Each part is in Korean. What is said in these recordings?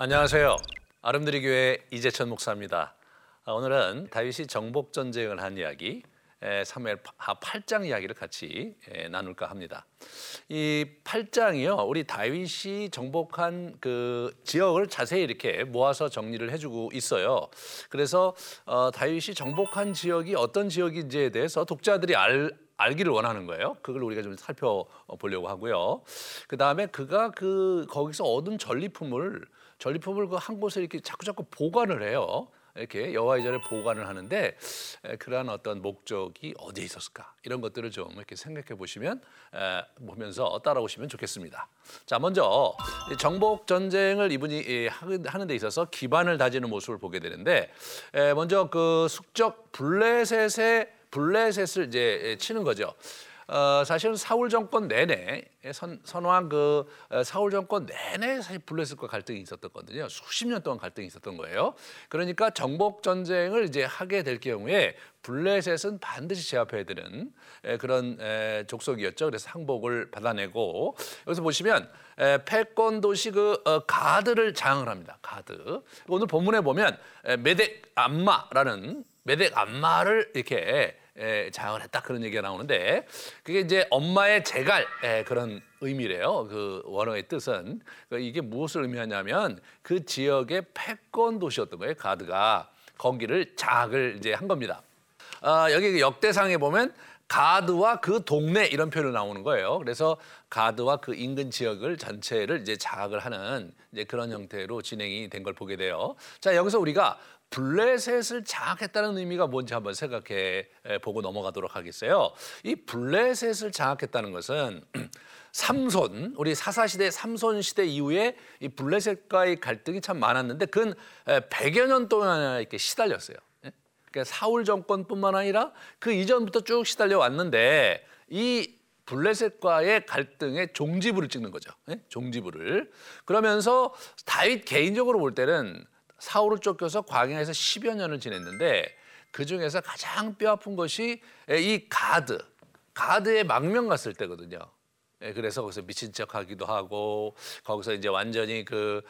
안녕하세요. 아름드리 교회 이재천 목사입니다. 아, 오늘은 다윗이 정복 전쟁을 한 이야기, 사무엘 하 8장 이야기를 같이 나눌까 합니다. 이 8장이요. 우리 다윗이 정복한 그 지역을 자세히 이렇게 모아서 정리를 해 주고 있어요. 그래서 어, 다윗이 정복한 지역이 어떤 지역인지에 대해서 독자들이 알 알기를 원하는 거예요. 그걸 우리가 좀 살펴보려고 하고요. 그 다음에 그가 그 거기서 얻은 전리품을 전리품을 그 한 곳에 이렇게 자꾸 자꾸 보관을 해요. 이렇게 여호와의 전에 보관을 하는데 그러한 어떤 목적이 어디에 있었을까 이런 것들을 좀 이렇게 생각해 보시면 보면서 따라오시면 좋겠습니다. 자 먼저 정복 전쟁을 이분이 하는 데 있어서 기반을 다지는 모습을 보게 되는데 먼저 그 숙적 블레셋의 블레셋을 이제 치는 거죠. 어, 사실은 사울 정권 내내 선, 선왕 그 어, 사울 정권 내내 사실 블레셋과 갈등이 있었거든요. 수십 년 동안 갈등이 있었던 거예요. 그러니까 정복 전쟁을 이제 하게 될 경우에 블레셋은 반드시 제압해야 되는 에, 그런 에, 족속이었죠. 그래서 항복을 받아내고 여기서 보시면 에, 패권 도시 그 어, 가드를 장을 합니다. 가드. 오늘 본문에 보면 에, 메덱 암마라는 메덱 암마를 이렇게 에, 장을 했다 그런 얘기가 나오는데 그게 이제 엄마의 에, 그런 의미래요. 그 원어의 뜻은 그 이게 무엇을 의미하냐면 그 지역의 패권 도시였던 거예요. 가드가 거기를 장악을 이제 한 겁니다. 아, 여기 그 역대상에 보면 가드와 그 동네 이런 표현이 나오는 거예요. 그래서 가드와 그 인근 지역을 전체를 이제 장악을 하는 이제 그런 형태로 진행이 된 걸 보게 돼요. 자 여기서 우리가 블레셋을 장악했다는 의미가 뭔지 한번 생각해 보고 넘어가도록 하겠어요. 이 블레셋을 장악했다는 것은 삼손 우리 사사 시대 삼손 시대 이후에 이 블레셋과의 갈등이 참 많았는데 그건 100여 년 동안 이렇게 시달렸어요. 예? 그러니까 사울 정권뿐만 아니라 그 이전부터 쭉 시달려 왔는데 이 블레셋과의 갈등의 종지부를 찍는 거죠. 예? 종지부를. 그러면서 다윗 개인적으로 볼 때는 사울을 쫓겨서 광야에서 10여 년을 지냈는데 그 중에서 가장 뼈 아픈 것이 이 가드, 가드에 망명 갔을 때거든요. 예, 그래서 거기서 미친 척 하기도 하고 거기서 이제 완전히 그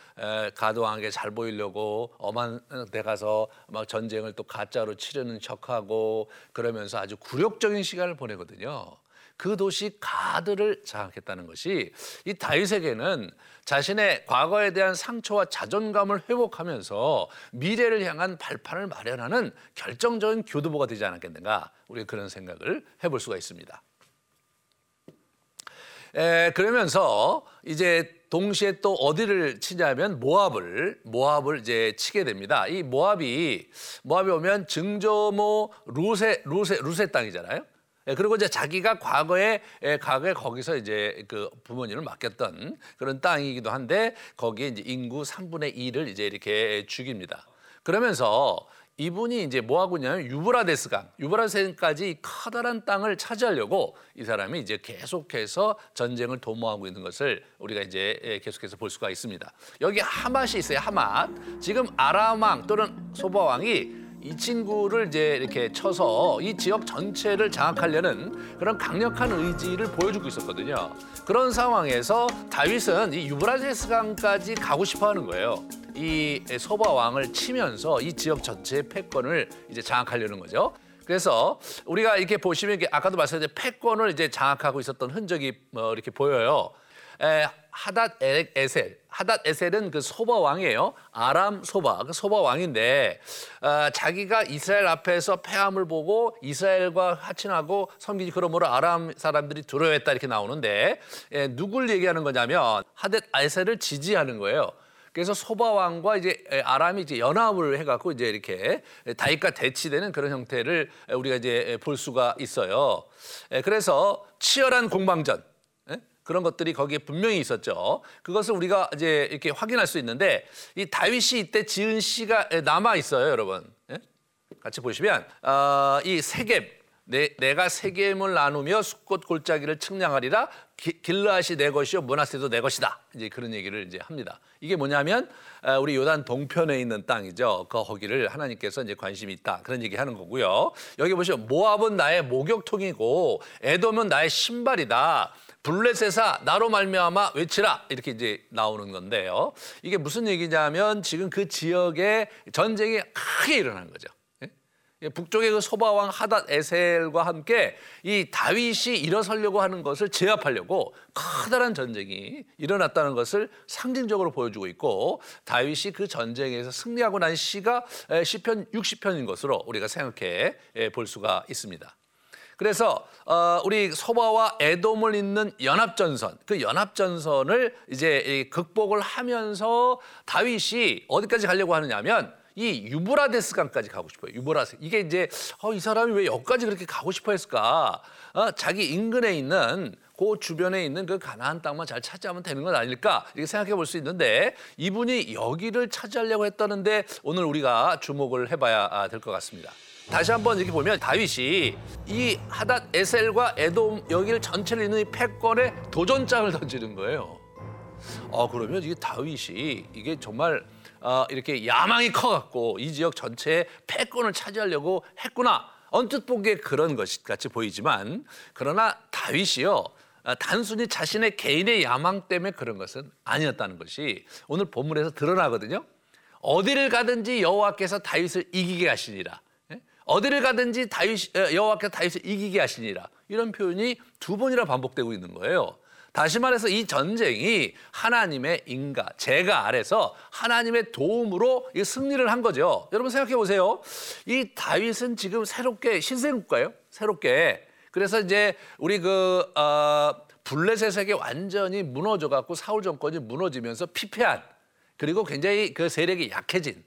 가드 왕에게 잘 보이려고 엄한 데 가서 막 전쟁을 또 가짜로 치르는 척하고 그러면서 아주 굴욕적인 시간을 보내거든요. 그 도시 가드를 장악했다는 것이 이 다윗에게는 자신의 과거에 대한 상처와 자존감을 회복하면서 미래를 향한 발판을 마련하는 결정적인 교두보가 되지 않았겠는가 우리 그런 생각을 해볼 수가 있습니다. 에, 그러면서 이제 동시에 또 어디를 치냐면 모압을 모압을 이제 치게 됩니다. 이 모압이 모압이 오면 증조모 루세 루세 루세 땅이잖아요. 예, 그리고 이제 자기가 과거에 예, 과거에 거기서 이제 그 부모님을 맡겼던 그런 땅이기도 한데 거기에 이제 인구 3분의 2를 이제 이렇게 죽입니다. 그러면서 이분이 이제 뭐 하고 있냐면 유브라데스 강, 유브라데스까지 커다란 땅을 차지하려고 이 사람이 이제 계속해서 전쟁을 도모하고 있는 것을 우리가 이제 예, 계속해서 볼 수가 있습니다. 여기 하맛이 있어요. 하맛. 지금 아람 왕 또는 소바 왕이 이 친구를 이제 이렇게 쳐서 이 지역 전체를 장악하려는 그런 강력한 의지를 보여주고 있었거든요. 그런 상황에서 다윗은 이 유브라데스 강까지 가고 싶어 하는 거예요. 이 소바 왕을 치면서 이 지역 전체의 패권을 이제 장악하려는 거죠. 그래서 우리가 이렇게 보시면 아까도 말씀드린 패권을 이제 장악하고 있었던 흔적이 뭐 이렇게 보여요. 에, 하닷 에셀, 하닷 에셀은 그 소바 왕이에요. 아람 소바, 그 소바 왕인데 어, 자기가 이스라엘 앞에서 패함을 보고 이스라엘과 화친하고 섬기지 그러므로 아람 사람들이 두려워했다 이렇게 나오는데 예, 누굴 얘기하는 거냐면 하닷 에셀을 지지하는 거예요. 그래서 소바 왕과 이제 아람이 이제 연합을 해갖고 이제 이렇게 다윗과 대치되는 그런 형태를 우리가 이제 볼 수가 있어요. 예, 그래서 치열한 공방전. 그런 것들이 거기에 분명히 있었죠. 그것을 우리가 이제 이렇게 확인할 수 있는데 이 다윗이 이때 지은 시가 남아 있어요, 여러분. 예? 같이 보시면 어, 이 세겜 내, 내가 세겜을 나누며 숫꽃 골짜기를 측량하리라 길라앗이 내 것이요 문하세도 내 것이다. 이제 그런 얘기를 이제 합니다. 이게 뭐냐면 어, 우리 요단 동편에 있는 땅이죠. 그 거기를 하나님께서 이제 관심이 있다. 그런 얘기 하는 거고요. 여기 보시면 모압은 나의 목욕통이고 에돔은 나의 신발이다. 블레셋아 나로 말미암아 외치라 이렇게 이제 나오는 건데요. 이게 무슨 얘기냐면 지금 그 지역에 전쟁이 크게 일어난 거죠. 예? 북쪽의 그 소바왕 하닷 에셀과 함께 이 다윗이 일어서려고 하는 것을 제압하려고 커다란 전쟁이 일어났다는 것을 상징적으로 보여주고 있고 다윗이 그 전쟁에서 승리하고 난 시가 시편 60편인 것으로 우리가 생각해 볼 수가 있습니다. 그래서 어, 우리 소바와 에돔을 잇는 연합전선, 그 연합전선을 이제 극복을 하면서 다윗이 어디까지 가려고 하느냐면 이 유브라데스 강까지 가고 싶어요. 유브라데스. 이게 이제 어, 이 사람이 왜 여기까지 그렇게 가고 싶어 했을까? 어, 자기 인근에 있는 그 주변에 있는 그 가나안 땅만 잘 차지하면 되는 건 아닐까 이렇게 생각해 볼 수 있는데 이분이 여기를 차지하려고 했다는데 오늘 우리가 주목을 해봐야 아, 될것 같습니다. 다시 한번 이렇게 보면 다윗이 이 하닷 에셀과 에돔 여기를 전체를 잇는 이 패권에 도전장을 던지는 거예요. 어 그러면 이게 다윗이 이게 정말 어, 이렇게 야망이 커갖고 이 지역 전체의 패권을 차지하려고 했구나. 언뜻 보기에 그런 것 같이 보이지만 그러나 다윗이요. 어, 단순히 자신의 개인의 야망 때문에 그런 것은 아니었다는 것이 오늘 본문에서 드러나거든요. 어디를 가든지 여호와께서 다윗을 이기게 하시니라. 어디를 가든지 다윗 어, 여호와께서 다윗을 이기게 하시니라 이런 표현이 두 번이나 반복되고 있는 거예요. 다시 말해서 이 전쟁이 하나님의 인가, 제가 아래서 하나님의 도움으로 승리를 한 거죠. 여러분 생각해 보세요. 이 다윗은 지금 새롭게 신생국가예요. 새롭게. 그래서 이제 우리 그 어, 블레셋에게 완전히 무너져 갖고 사울 정권이 무너지면서 피폐한 그리고 굉장히 그 세력이 약해진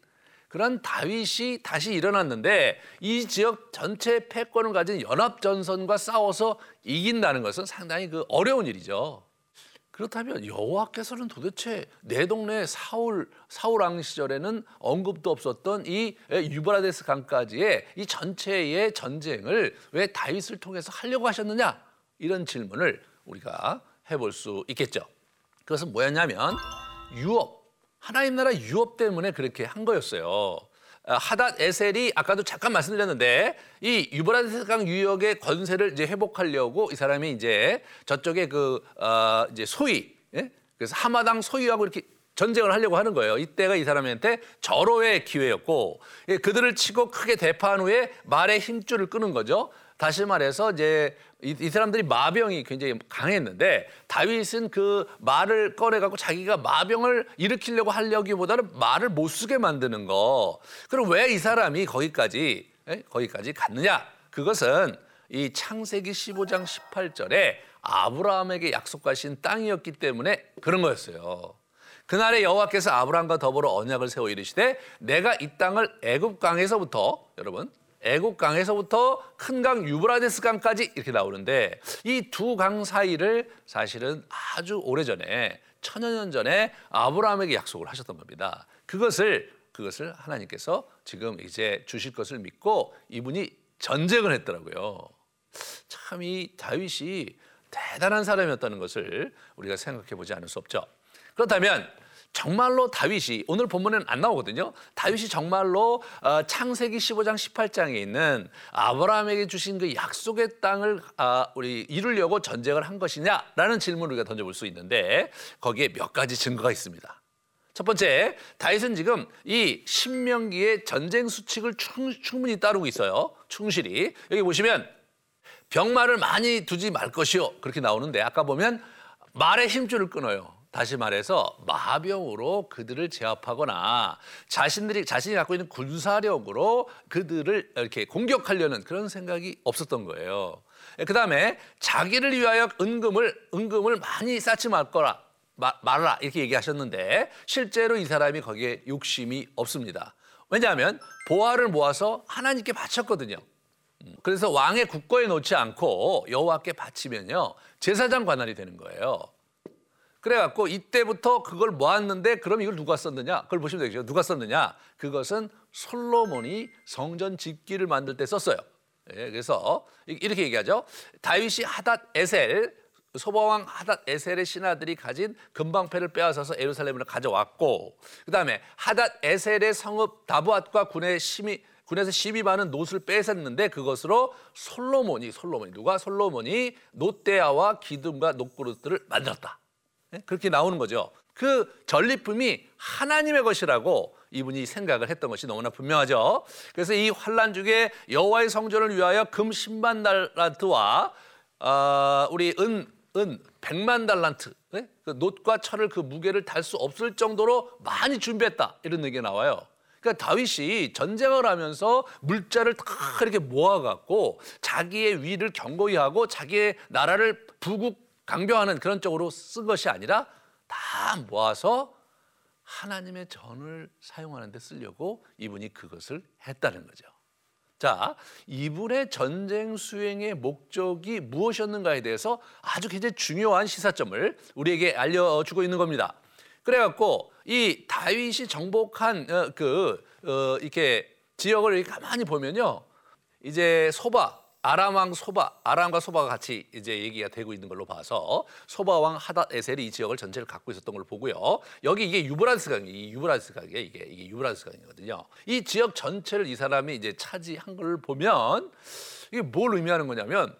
그런 다윗이 다시 일어났는데 이 지역 전체 패권을 가진 연합전선과 싸워서 이긴다는 것은 상당히 그 어려운 일이죠. 그렇다면 여호와께서는 도대체 내 동네 사울 사울 왕 시절에는 언급도 없었던 이 유브라데스 강까지의 이 전체의 전쟁을 왜 다윗을 통해서 하려고 하셨느냐 이런 질문을 우리가 해볼 수 있겠죠. 그것은 뭐였냐면 유업 하나님 나라 유업 때문에 그렇게 한 거였어요. 아, 하닷 에셀이 아까도 잠깐 말씀드렸는데 이 유브라데스 강 유역의 권세를 이제 회복하려고 이 사람이 이제 저쪽에 그 어, 이제 소위 예? 그래서 하마당 소유하고 이렇게 전쟁을 하려고 하는 거예요. 이때가 이 사람한테 절호의 기회였고 예, 그들을 치고 크게 대파한 후에 말의 힘줄을 끄는 거죠. 다시 말해서 이제 이, 이, 사람들이 마병이 굉장히 강했는데 다윗은 그 말을 꺼내 갖고 자기가 마병을 일으키려고 하려기보다는 말을 못 쓰게 만드는 거. 그럼 왜 이 사람이 거기까지 에? 예? 거기까지 갔느냐? 그것은 이 창세기 15장 18절에 아브라함에게 약속하신 땅이었기 때문에 그런 거였어요. 그날에 여호와께서 아브라함과 더불어 언약을 세워 이르시되 내가 이 땅을 애굽 강에서부터 여러분 애국 강에서부터 큰 강 유브라데스 강까지 이렇게 나오는데 이 두 강 사이를 사실은 아주 오래전에 천여 년 전에 아브라함에게 약속을 하셨던 겁니다. 그것을 그것을 하나님께서 지금 이제 주실 것을 믿고 이분이 전쟁을 했더라고요. 참 이 다윗이 대단한 사람이었다는 것을 우리가 생각해 보지 않을 수 없죠. 그렇다면 정말로 다윗이 오늘 본문에는 안 나오거든요. 다윗이 정말로 어, 창세기 15장 18장에 있는 아브라함에게 주신 그 약속의 땅을 아, 우리 이루려고 전쟁을 한 것이냐라는 질문을 우리가 던져볼 수 있는데 거기에 몇 가지 증거가 있습니다. 첫 번째, 다윗은 지금 이 신명기의 전쟁 수칙을 충, 충분히 따르고 있어요. 충실히 여기 보시면 병마를 많이 두지 말 것이요 그렇게 나오는데 아까 보면 말의 힘줄을 끊어요. 다시 말해서 마병으로 그들을 제압하거나 자신들이 자신이 갖고 있는 군사력으로 그들을 이렇게 공격하려는 그런 생각이 없었던 거예요. 그 다음에 자기를 위하여 은금을 은금을 많이 쌓지 말 거라 말라 이렇게 얘기하셨는데 실제로 이 사람이 거기에 욕심이 없습니다. 왜냐하면 보화를 모아서 하나님께 바쳤거든요. 음, 그래서 왕의 국거에 놓지 않고 여호와께 바치면요 제사장 관할이 되는 거예요. 그래갖고 이때부터 그걸 모았는데 그럼 이걸 누가 썼느냐? 그걸 보시면 되겠죠. 누가 썼느냐? 그것은 솔로몬이 성전 짓기를 만들 때 썼어요. 예, 그래서 이렇게 얘기하죠. 다윗이 하닷 에셀 소바왕 하닷 에셀의 신하들이 가진 금방패를 빼앗아서 에루살렘으로 가져왔고 그다음에 하닷 에셀의 성읍 다부앗과 군의 심이 군에서 12반은 놋을 뺏었는데 그것으로 솔로몬이 솔로몬이 누가 솔로몬이 놋대야와 기둥과 놋그릇들을 만들었다. 예? 그렇게 나오는 거죠. 그 전리품이 하나님의 것이라고 이분이 생각을 했던 것이 너무나 분명하죠. 그래서 이 환란 중에 여호와의 성전을 위하여 금 10만 달란트와 어, 우리 은, 은 100만 달란트 네? 그 놋과 철을 그 무게를 달 수 없을 정도로 많이 준비했다 이런 얘기가 나와요. 그러니까 다윗이 전쟁을 하면서 물자를 다 이렇게 모아갖고 자기의 위를 견고히 하고 자기의 나라를 부국 강병하는 그런 쪽으로 쓴 것이 아니라 다 모아서 하나님의 전을 사용하는 데 쓰려고 이분이 그것을 했다는 거죠. 자, 이분의 전쟁 수행의 목적이 무엇이었는가에 대해서 아주 굉장히 중요한 시사점을 우리에게 알려주고 있는 겁니다. 그래갖고 이 다윗이 정복한 어, 그 어, 이렇게 지역을 가만히 보면요, 이제 소바 아람 왕 소바, 아람과 소바가 같이 이제 얘기가 되고 있는 걸로 봐서 소바 왕 하닷에셀이 이 지역을 전체를 갖고 있었던 걸 보고요. 여기 이게 유브라스 강이 이 유브라스 강이에요. 이게 이게 유브라스 강이거든요. 이 지역 전체를 이 사람이 이제 차지한 걸 보면 이게 뭘 의미하는 거냐면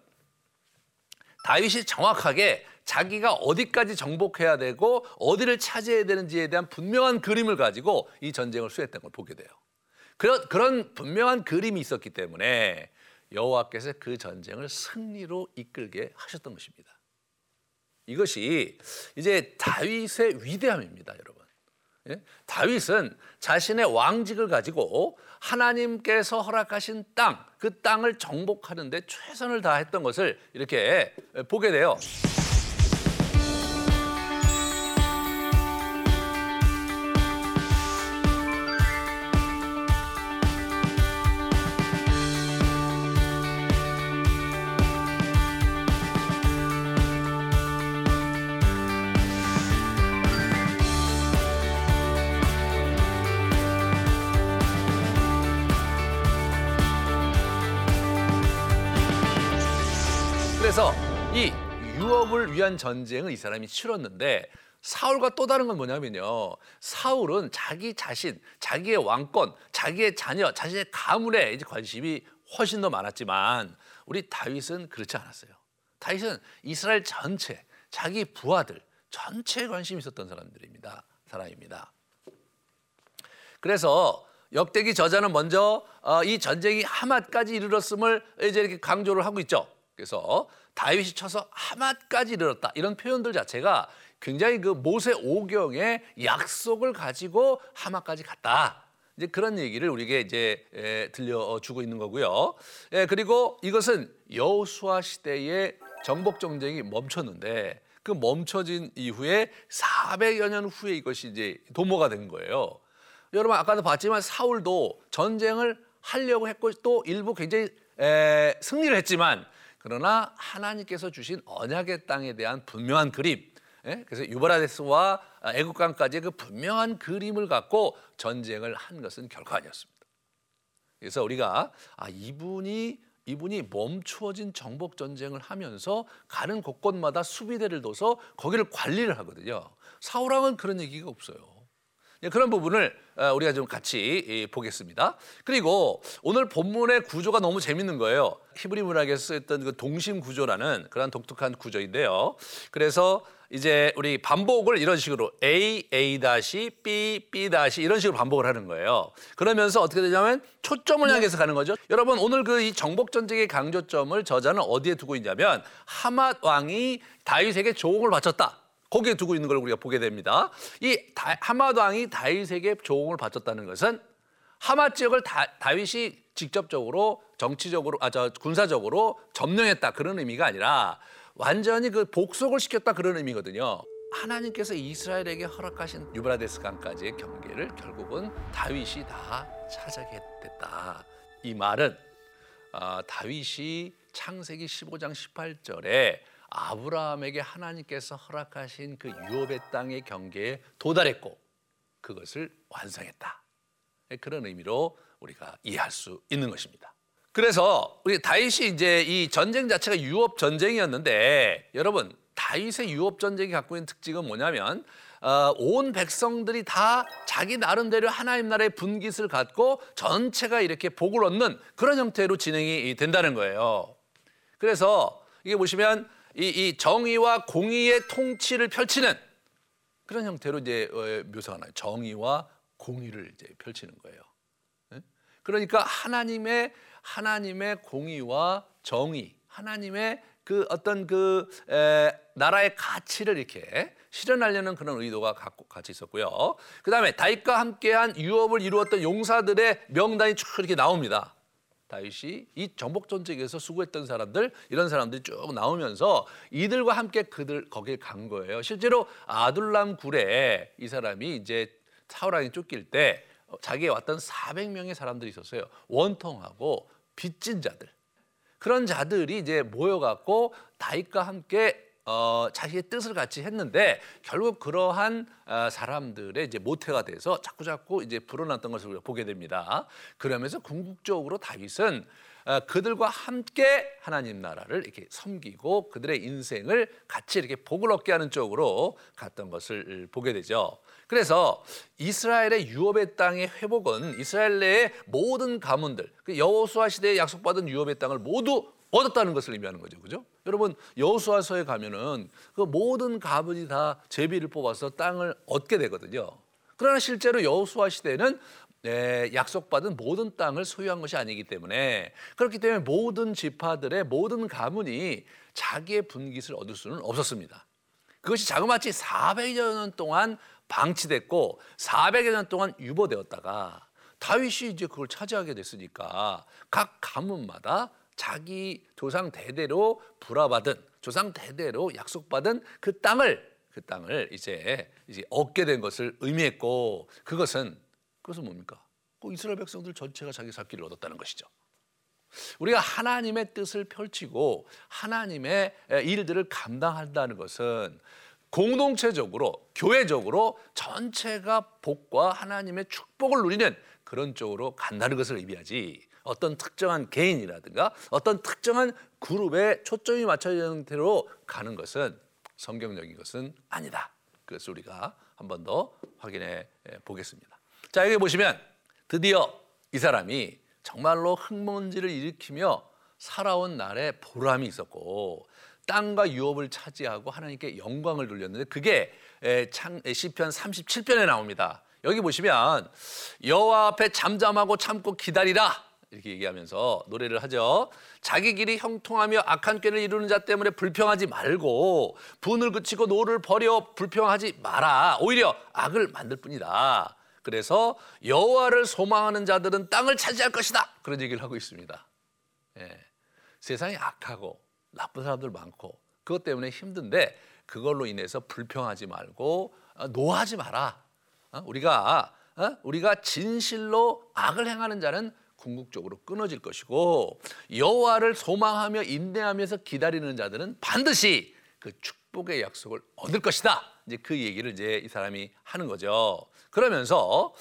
다윗이 정확하게 자기가 어디까지 정복해야 되고 어디를 차지해야 되는지에 대한 분명한 그림을 가지고 이 전쟁을 수행했던 걸 보게 돼요. 그런 그런 분명한 그림이 있었기 때문에 여호와께서 그 전쟁을 승리로 이끌게 하셨던 것입니다. 이것이 이제 다윗의 위대함입니다, 여러분. 예? 다윗은 자신의 왕직을 가지고 하나님께서 허락하신 땅, 그 땅을 정복하는데 최선을 다했던 것을 이렇게 보게 돼요. 그래서 이 유업을 위한 전쟁을 이 사람이 치렀는데 사울과 또 다른 건 뭐냐면요. 사울은 자기 자신, 자기의 왕권, 자기의 자녀, 자신의 가문에 이제 관심이 훨씬 더 많았지만 우리 다윗은 그렇지 않았어요. 다윗은 이스라엘 전체, 자기 부하들 전체에 관심이 있었던 사람들입니다. 사람입니다. 그래서 역대기 저자는 먼저 어, 이 전쟁이 하맛까지 이르렀음을 이제 이렇게 강조를 하고 있죠. 그래서 다윗이 쳐서 하맛까지 이르렀다. 이런 표현들 자체가 굉장히 그 모세 오경의 약속을 가지고 하맛까지 갔다. 이제 그런 얘기를 우리에게 이제 들려주고 있는 거고요. 예, 그리고 이것은 여호수아 시대의 정복 정쟁이 멈췄는데 그 멈춰진 이후에 400여 년 후에 이것이 이제 도모가 된 거예요. 여러분 아까도 봤지만 사울도 전쟁을 하려고 했고 또 일부 굉장히 에, 승리를 했지만 그러나 하나님께서 주신 언약의 땅에 대한 분명한 그림, 예? 그래서 유브라데스와 애국강까지의 그 분명한 그림을 갖고 전쟁을 한 것은 결코 아니었습니다. 그래서 우리가 아 이분이 이분이 멈추어진 정복 전쟁을 하면서 가는 곳곳마다 수비대를 둬서 거기를 관리를 하거든요. 사울왕은 그런 얘기가 없어요. 예, 그런 부분을 어, 우리가 좀 같이 보겠습니다. 그리고 오늘 본문의 구조가 너무 재밌는 거예요. 히브리 문학에서 쓰였던 그 동심 구조라는 그런 독특한 구조인데요. 그래서 이제 우리 반복을 이런 식으로 A, A 다시, B, B 다시 이런 식으로 반복을 하는 거예요. 그러면서 어떻게 되냐면 초점을 네. 향해서 가는 거죠. 여러분 오늘 그 이 정복 전쟁의 강조점을 저자는 어디에 두고 있냐면 하맛 왕이 다윗에게 조공을 바쳤다. 거기에 두고 있는 걸 우리가 보게 됩니다. 이 하맛 왕이 다윗에게 조공을 바쳤다는 것은 하맛 지역을 다, 다윗이 직접적으로 정치적으로 아 저 군사적으로 점령했다 그런 의미가 아니라 완전히 그 복속을 시켰다 그런 의미거든요. 하나님께서 이스라엘에게 허락하신 유브라데스 강까지의 경계를 결국은 다윗이 다 차지하게 됐다. 이 말은 어, 다윗이 창세기 15장 18절에 아브라함에게 하나님께서 허락하신 그 유업의 땅의 경계에 도달했고 그것을 완성했다. 그런 의미로 우리가 이해할 수 있는 것입니다. 그래서 우리 다윗이 이제 이 전쟁 자체가 유업 전쟁이었는데 여러분 다윗의 유업 전쟁이 갖고 있는 특징은 뭐냐면 어, 온 백성들이 다 자기 나름대로 하나님 나라의 분깃을 갖고 전체가 이렇게 복을 얻는 그런 형태로 진행이 된다는 거예요. 그래서 이게 보시면 이, 이 정의와 공의의 통치를 펼치는 그런 형태로 이제 어, 묘사가 나요. 정의와 공의를 이제 펼치는 거예요. 예? 그러니까 하나님의 하나님의 공의와 정의, 하나님의 그 어떤 그 에, 나라의 가치를 이렇게 실현하려는 그런 의도가 갖고 같이 있었고요. 그 다음에 다윗과 함께한 유업을 이루었던 용사들의 명단이 쭉 이렇게 나옵니다. 다윗이 이 정복 전쟁에서 수고했던 사람들 이런 사람들이 쭉 나오면서 이들과 함께 그들 거길 간 거예요. 실제로 아둘람 굴에 이 사람이 이제 사울왕이 쫓길 때 자기에 왔던 400명의 사람들이 있었어요. 원통하고 빚진 자들. 그런 자들이 이제 모여갖고 다윗과 함께 어, 자기의 뜻을 같이 했는데 결국 그러한 어, 사람들의 이제 모태가 돼서 자꾸 자꾸 이제 불어났던 것을 보게 됩니다. 그러면서 궁극적으로 다윗은 어, 그들과 함께 하나님 나라를 이렇게 섬기고 그들의 인생을 같이 이렇게 복을 얻게 하는 쪽으로 갔던 것을 보게 되죠. 그래서 이스라엘의 유업의 땅의 회복은 이스라엘 내의 모든 가문들, 그 여호수아 시대에 약속받은 유업의 땅을 모두 얻었다는 것을 의미하는 거죠. 그죠? 여러분, 여호수아서에 가면은 그 모든 가문이 다 제비를 뽑아서 땅을 얻게 되거든요. 그러나 실제로 여호수아 시대는 네, 약속받은 모든 땅을 소유한 것이 아니기 때문에 그렇기 때문에 모든 지파들의 모든 가문이 자기의 분깃을 얻을 수는 없었습니다. 그것이 자그마치 400여 년 동안 방치됐고 400여 년 동안 유보되었다가 다윗이 이제 그걸 차지하게 됐으니까 각 가문마다 자기 조상 대대로 불화받은 조상 대대로 약속받은 그 땅을 그 땅을 이제 이제 얻게 된 것을 의미했고 그것은 그것은 뭡니까? 그 이스라엘 백성들 전체가 자기 살 길을 얻었다는 것이죠. 우리가 하나님의 뜻을 펼치고 하나님의 일들을 감당한다는 것은 공동체적으로 교회적으로 전체가 복과 하나님의 축복을 누리는 그런 쪽으로 간다는 것을 의미하지 어떤 특정한 개인이라든가 어떤 특정한 그룹에 초점이 맞춰지는 대로 가는 것은 성경적인 것은 아니다. 그래서 우리가 한 번 더 확인해 보겠습니다. 자 여기 보시면 드디어 이 사람이 정말로 흙먼지를 일으키며 살아온 날에 보람이 있었고 땅과 유업을 차지하고 하나님께 영광을 돌렸는데 그게 창 시편 37편에 나옵니다. 여기 보시면 여호와 앞에 잠잠하고 참고 기다리라 이렇게 얘기하면서 노래를 하죠. 자기 길이 형통하며 악한 꾀를 이루는 자 때문에 불평하지 말고 분을 그치고 노를 버려 불평하지 마라. 오히려 악을 만들 뿐이다. 그래서 여호와를 소망하는 자들은 땅을 차지할 것이다. 그런 얘기를 하고 있습니다. 예. 세상이 악하고 나쁜 사람들 많고 그것 때문에 힘든데 그걸로 인해서 불평하지 말고 어, 노하지 마라. 어? 우리가 어? 우리가 진실로 악을 행하는 자는 궁극적으로 끊어질 것이고 여호와를 소망하며 인내하면서 기다리는 자들은 반드시 그 축복의 약속을 얻을 것이다. 이제 그 얘기를 이제 이 사람이 하는 거죠. 그러면서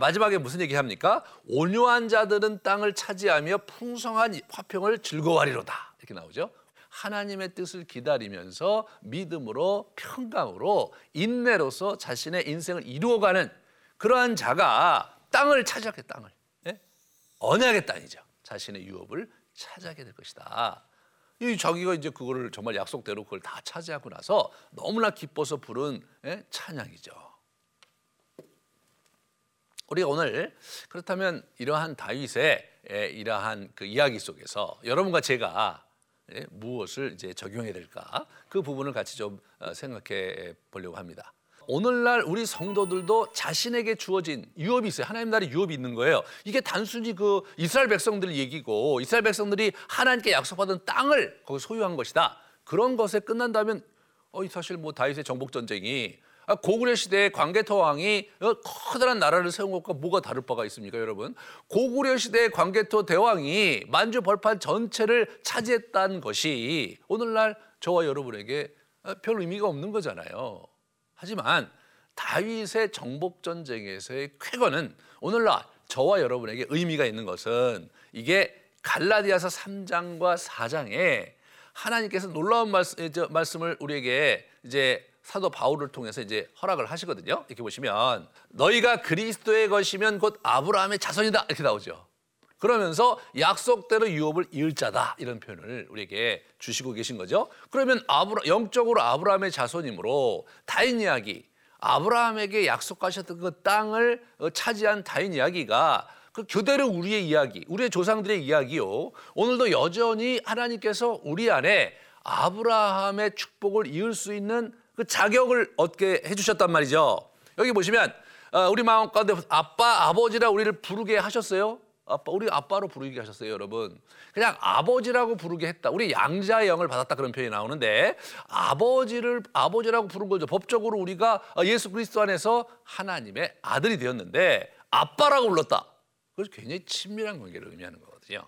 마지막에 무슨 얘기 합니까? 온유한 자들은 땅을 차지하며 풍성한 화평을 즐거워하리로다. 이렇게 나오죠. 하나님의 뜻을 기다리면서 믿음으로 평강으로 인내로서 자신의 인생을 이루어가는 그러한 자가 땅을 차지하게 땅을 예? 언약의 땅이죠. 자신의 유업을 차지하게 될 것이다. 이 자기가 이제 그거를 정말 약속대로 그걸 다 차지하고 나서 너무나 기뻐서 부른 예? 찬양이죠. 우리가 오늘 그렇다면 이러한 다윗의 예, 이러한 그 이야기 속에서 여러분과 제가 예, 무엇을 이제 적용해야 될까 그 부분을 같이 좀 어, 생각해 보려고 합니다. 오늘날 우리 성도들도 자신에게 주어진 유업이 있어요. 하나님 나라의 유업이 있는 거예요. 이게 단순히 그 이스라엘 백성들 얘기고 이스라엘 백성들이 하나님께 약속받은 땅을 거기 소유한 것이다. 그런 것에 끝난다면 어 사실 뭐 다윗의 정복 전쟁이 아, 고구려 시대에 광개토 왕이 어, 커다란 나라를 세운 것과 뭐가 다를 바가 있습니까, 여러분? 고구려 시대의 광개토 대왕이 만주 벌판 전체를 차지했다는 것이 오늘날 저와 여러분에게 어, 별 의미가 없는 거잖아요. 하지만 다윗의 정복 전쟁에서의 쾌거는 오늘날 저와 여러분에게 의미가 있는 것은 이게 갈라디아서 3장과 4장에 하나님께서 놀라운 말씀, 을 우리에게 이제 사도 바울을 통해서 이제 허락을 하시거든요. 이렇게 보시면 너희가 그리스도의 것이면 곧 아브라함의 자손이다 이렇게 나오죠. 그러면서 약속대로 유업을 이을 자다 이런 표현을 우리에게 주시고 계신 거죠. 그러면 아브라, 영적으로 아브라함의 자손이므로 다인 이야기, 아브라함에게 약속하셨던 그 땅을 어, 차지한 다인 이야기가 그 교대로 우리의 이야기, 우리의 조상들의 이야기요. 오늘도 여전히 하나님께서 우리 안에 아브라함의 축복을 이을 수 있는 그 자격을 얻게 해주셨단 말이죠. 여기 보시면 어, 우리 마음 가운데 아빠, 아버지라 우리를 부르게 하셨어요. 아빠, 우리 아빠로 부르게 하셨어요, 여러분. 그냥 아버지라고 부르게 했다. 우리 양자의 영을 받았다 그런 표현이 나오는데 아버지를 아버지라고 부른 거죠. 법적으로 우리가 예수 그리스도 안에서 하나님의 아들이 되었는데 아빠라고 불렀다. 그래서 굉장히 친밀한 관계를 의미하는 거거든요.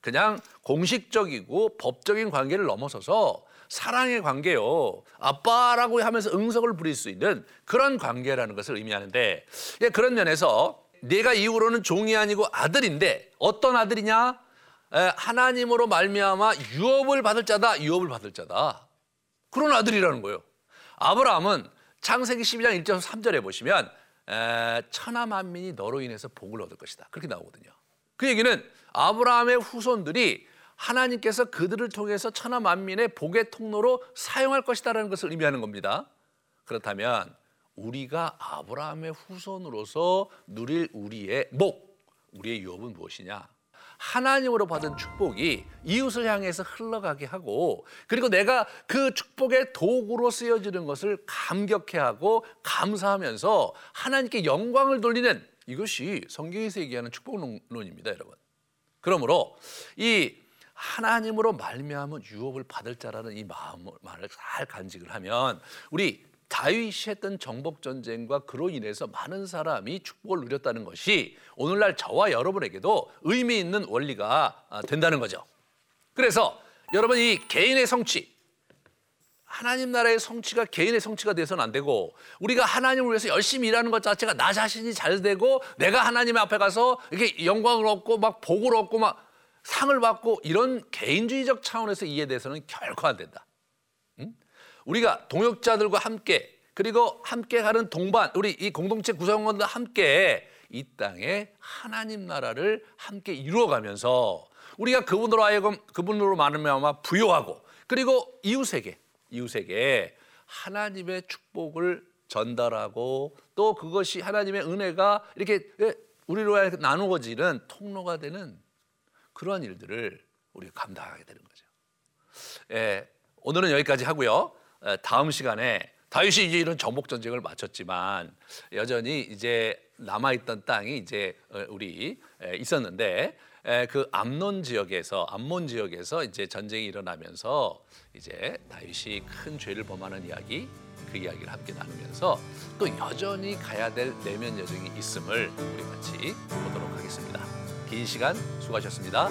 그냥 공식적이고 법적인 관계를 넘어서서 사랑의 관계요. 아빠라고 하면서 응석을 부릴 수 있는 그런 관계라는 것을 의미하는데 예, 그런 면에서 내가 이후로는 종이 아니고 아들인데 어떤 아들이냐? 하나님으로 말미암아 유업을 받을 자다. 유업을 받을 자다. 그런 아들이라는 거예요. 아브라함은 창세기 12장 1절 3절에 보시면 천하 만민이 너로 인해서 복을 얻을 것이다. 그렇게 나오거든요. 그 얘기는 아브라함의 후손들이 하나님께서 그들을 통해서 천하 만민의 복의 통로로 사용할 것이다라는 것을 의미하는 겁니다. 그렇다면 우리가 아브라함의 후손으로서 누릴 우리의 목, 우리의 유업은 무엇이냐? 하나님으로 받은 축복이 이웃을 향해서 흘러가게 하고 그리고 내가 그 축복의 도구로 쓰여지는 것을 감격해하고 감사하면서 하나님께 영광을 돌리는 이것이 성경에서 얘기하는 축복론입니다, 여러분. 그러므로 이 하나님으로 말미암은 유업을 받을 자라는 이 마음을 잘 간직을 하면 우리 다윗이 했던 정복 전쟁과 그로 인해서 많은 사람이 축복을 누렸다는 것이 오늘날 저와 여러분에게도 의미 있는 원리가 아, 된다는 거죠. 그래서 여러분 이 개인의 성취 하나님 나라의 성취가 개인의 성취가 돼서는 안 되고 우리가 하나님을 위해서 열심히 일하는 것 자체가 나 자신이 잘 되고 내가 하나님 앞에 가서 이렇게 영광을 얻고 막 복을 얻고 막 상을 받고 이런 개인주의적 차원에서 이해돼서는 결코 안 된다. 우리가 동역자들과 함께 그리고 함께 가는 동반 우리 이 공동체 구성원들 함께 이 땅에 하나님 나라를 함께 이루어가면서 우리가 그분으로 하여금 그분으로 많으면 부여하고 그리고 이웃에게 이웃에게 하나님의 축복을 전달하고 또 그것이 하나님의 은혜가 이렇게 예, 우리로 나누어지는 통로가 되는 그러한 일들을 우리가 감당하게 되는 거죠. 예, 오늘은 여기까지 하고요. 다음 시간에 다윗이 이제 이런 정복 전쟁을 마쳤지만 여전히 이제 남아 있던 땅이 이제 어, 우리 있었는데 그 암론 지역에서 암몬 지역에서 이제 전쟁이 일어나면서 이제 다윗이 큰 죄를 범하는 이야기 그 이야기를 함께 나누면서 또 여전히 가야 될 내면 여정이 있음을 우리 같이 보도록 하겠습니다. 긴 시간 수고하셨습니다.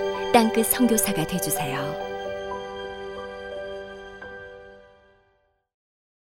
땅끝 성교사가 되주세요